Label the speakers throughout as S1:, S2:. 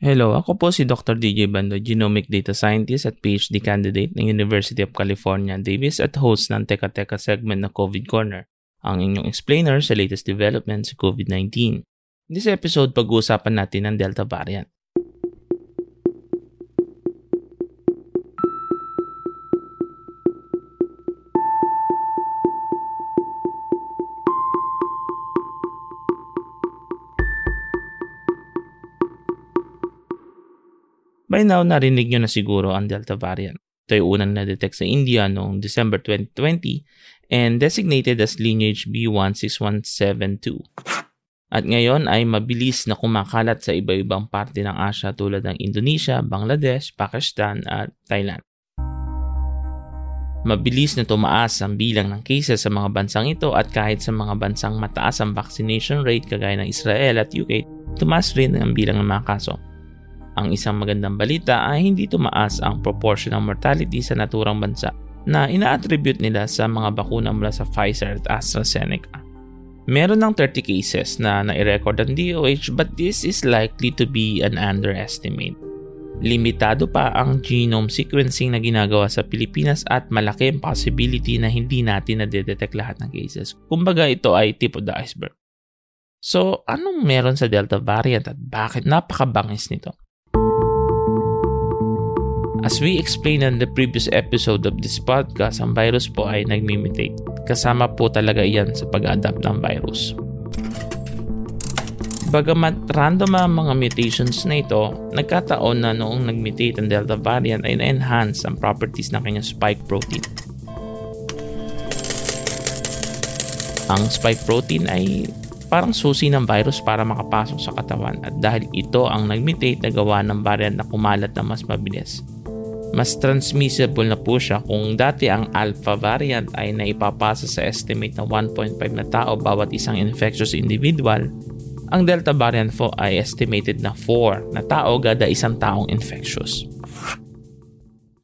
S1: Hello, ako po si Dr. DJ Bando, Genomic Data Scientist at PhD candidate ng University of California, Davis at host ng Teka Teka segment na COVID Corner, ang inyong explainer sa latest developments sa COVID-19. In this episode, pag-uusapan natin ang Delta variant. By now, narinig nyo na siguro ang Delta variant. Ito ay unang na-detect sa India noong December 2020 and designated as lineage B16172. At ngayon ay mabilis na kumakalat sa iba-ibang parte ng Asia tulad ng Indonesia, Bangladesh, Pakistan at Thailand. Mabilis na tumaas ang bilang ng cases sa mga bansang ito at kahit sa mga bansang mataas ang vaccination rate kagaya ng Israel at UK, tumaas rin ang bilang ng mga kaso. Ang isang magandang balita ay hindi tumaas ang proportion ng mortality sa naturang bansa na ina-attribute nila sa mga bakuna mula sa Pfizer at AstraZeneca. Meron ng 30 cases na nai-record ang DOH but this is likely to be an underestimate. Limitado pa ang genome sequencing na ginagawa sa Pilipinas at malaki ang possibility na hindi natin na-detect lahat ng cases. Kumbaga ito ay tip of the iceberg. So, anong meron sa Delta variant at bakit napakabangis nito? As we explained in the previous episode of this podcast, ang virus po ay nagmimitate. Kasama po talaga iyan sa pag-adapt ng virus. Bagamat random ang mga mutations na ito, nagkataon na noong nag-mutate ang Delta variant ay na-enhance ang properties ng kanyang spike protein. Ang spike protein ay parang susi ng virus para makapasok sa katawan at dahil ito ang nag-mutate na gawa ng variant na kumalat na mas mabilis mas transmissible na po siya kung dati ang alpha variant ay naipapasa sa estimate na 1.5 na tao bawat isang infectious individual, ang delta variant po ay estimated na 4 na tao gada isang taong infectious.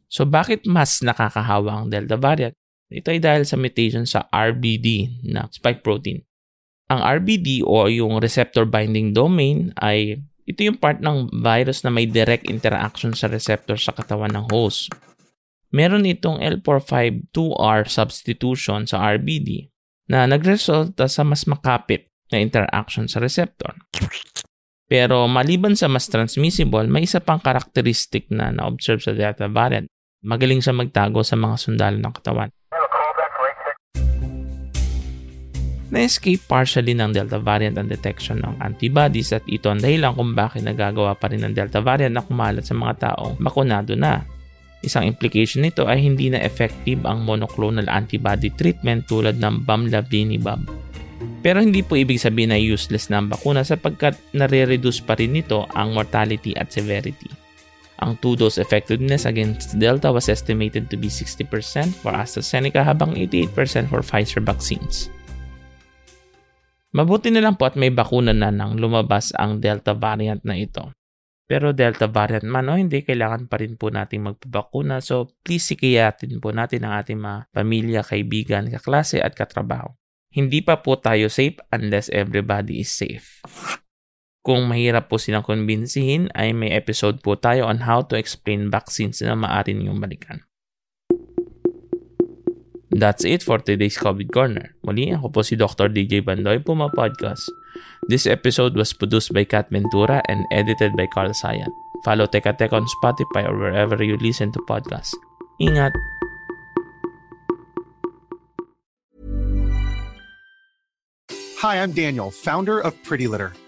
S1: So bakit mas nakakahawa ang delta variant? Ito ay dahil sa mutation sa RBD na spike protein. Ang RBD o yung receptor binding domain ay ito yung part ng virus na may direct interaction sa receptor sa katawan ng host. Meron itong L452R substitution sa RBD na nagresulta sa mas makapit na interaction sa receptor. Pero maliban sa mas transmissible, may isa pang karakteristik na na-observe sa Delta variant. Magaling siya magtago sa mga sundalo ng katawan. Na-escape partially ng Delta variant ang detection ng antibodies at ito ang dahilan kung bakit nagagawa pa rin ng Delta variant na kumalat sa mga taong bakunado na. Isang implication nito ay hindi na effective ang monoclonal antibody treatment tulad ng bamlanivimab. Pero hindi po ibig sabihin na useless na ang bakuna sapagkat nare-reduce pa rin nito ang mortality at severity. Ang two-dose effectiveness against Delta was estimated to be 60% for AstraZeneca habang 88% for Pfizer vaccines. Mabuti na lang po at may bakuna na nang lumabas ang Delta variant na ito. Pero Delta variant man o hindi, kailangan pa rin po nating magpabakuna. So please sikiyatin po natin ang ating mga pamilya, kaibigan, kaklase at katrabaho. Hindi pa po tayo safe unless everybody is safe. Kung mahirap po silang kumbinsihin, ay may episode po tayo on how to explain vaccines na maaari niyong balikan. That's it for today's COVID Corner. Muli, ako po si Dr. DJ Bandoy Puma Podcast. This episode was produced by Kat Ventura and edited by Carl Sayan. Follow Teka Teka on Spotify or wherever you listen to podcasts. Ingat!
S2: Hi, I'm Daniel, founder of Pretty Litter.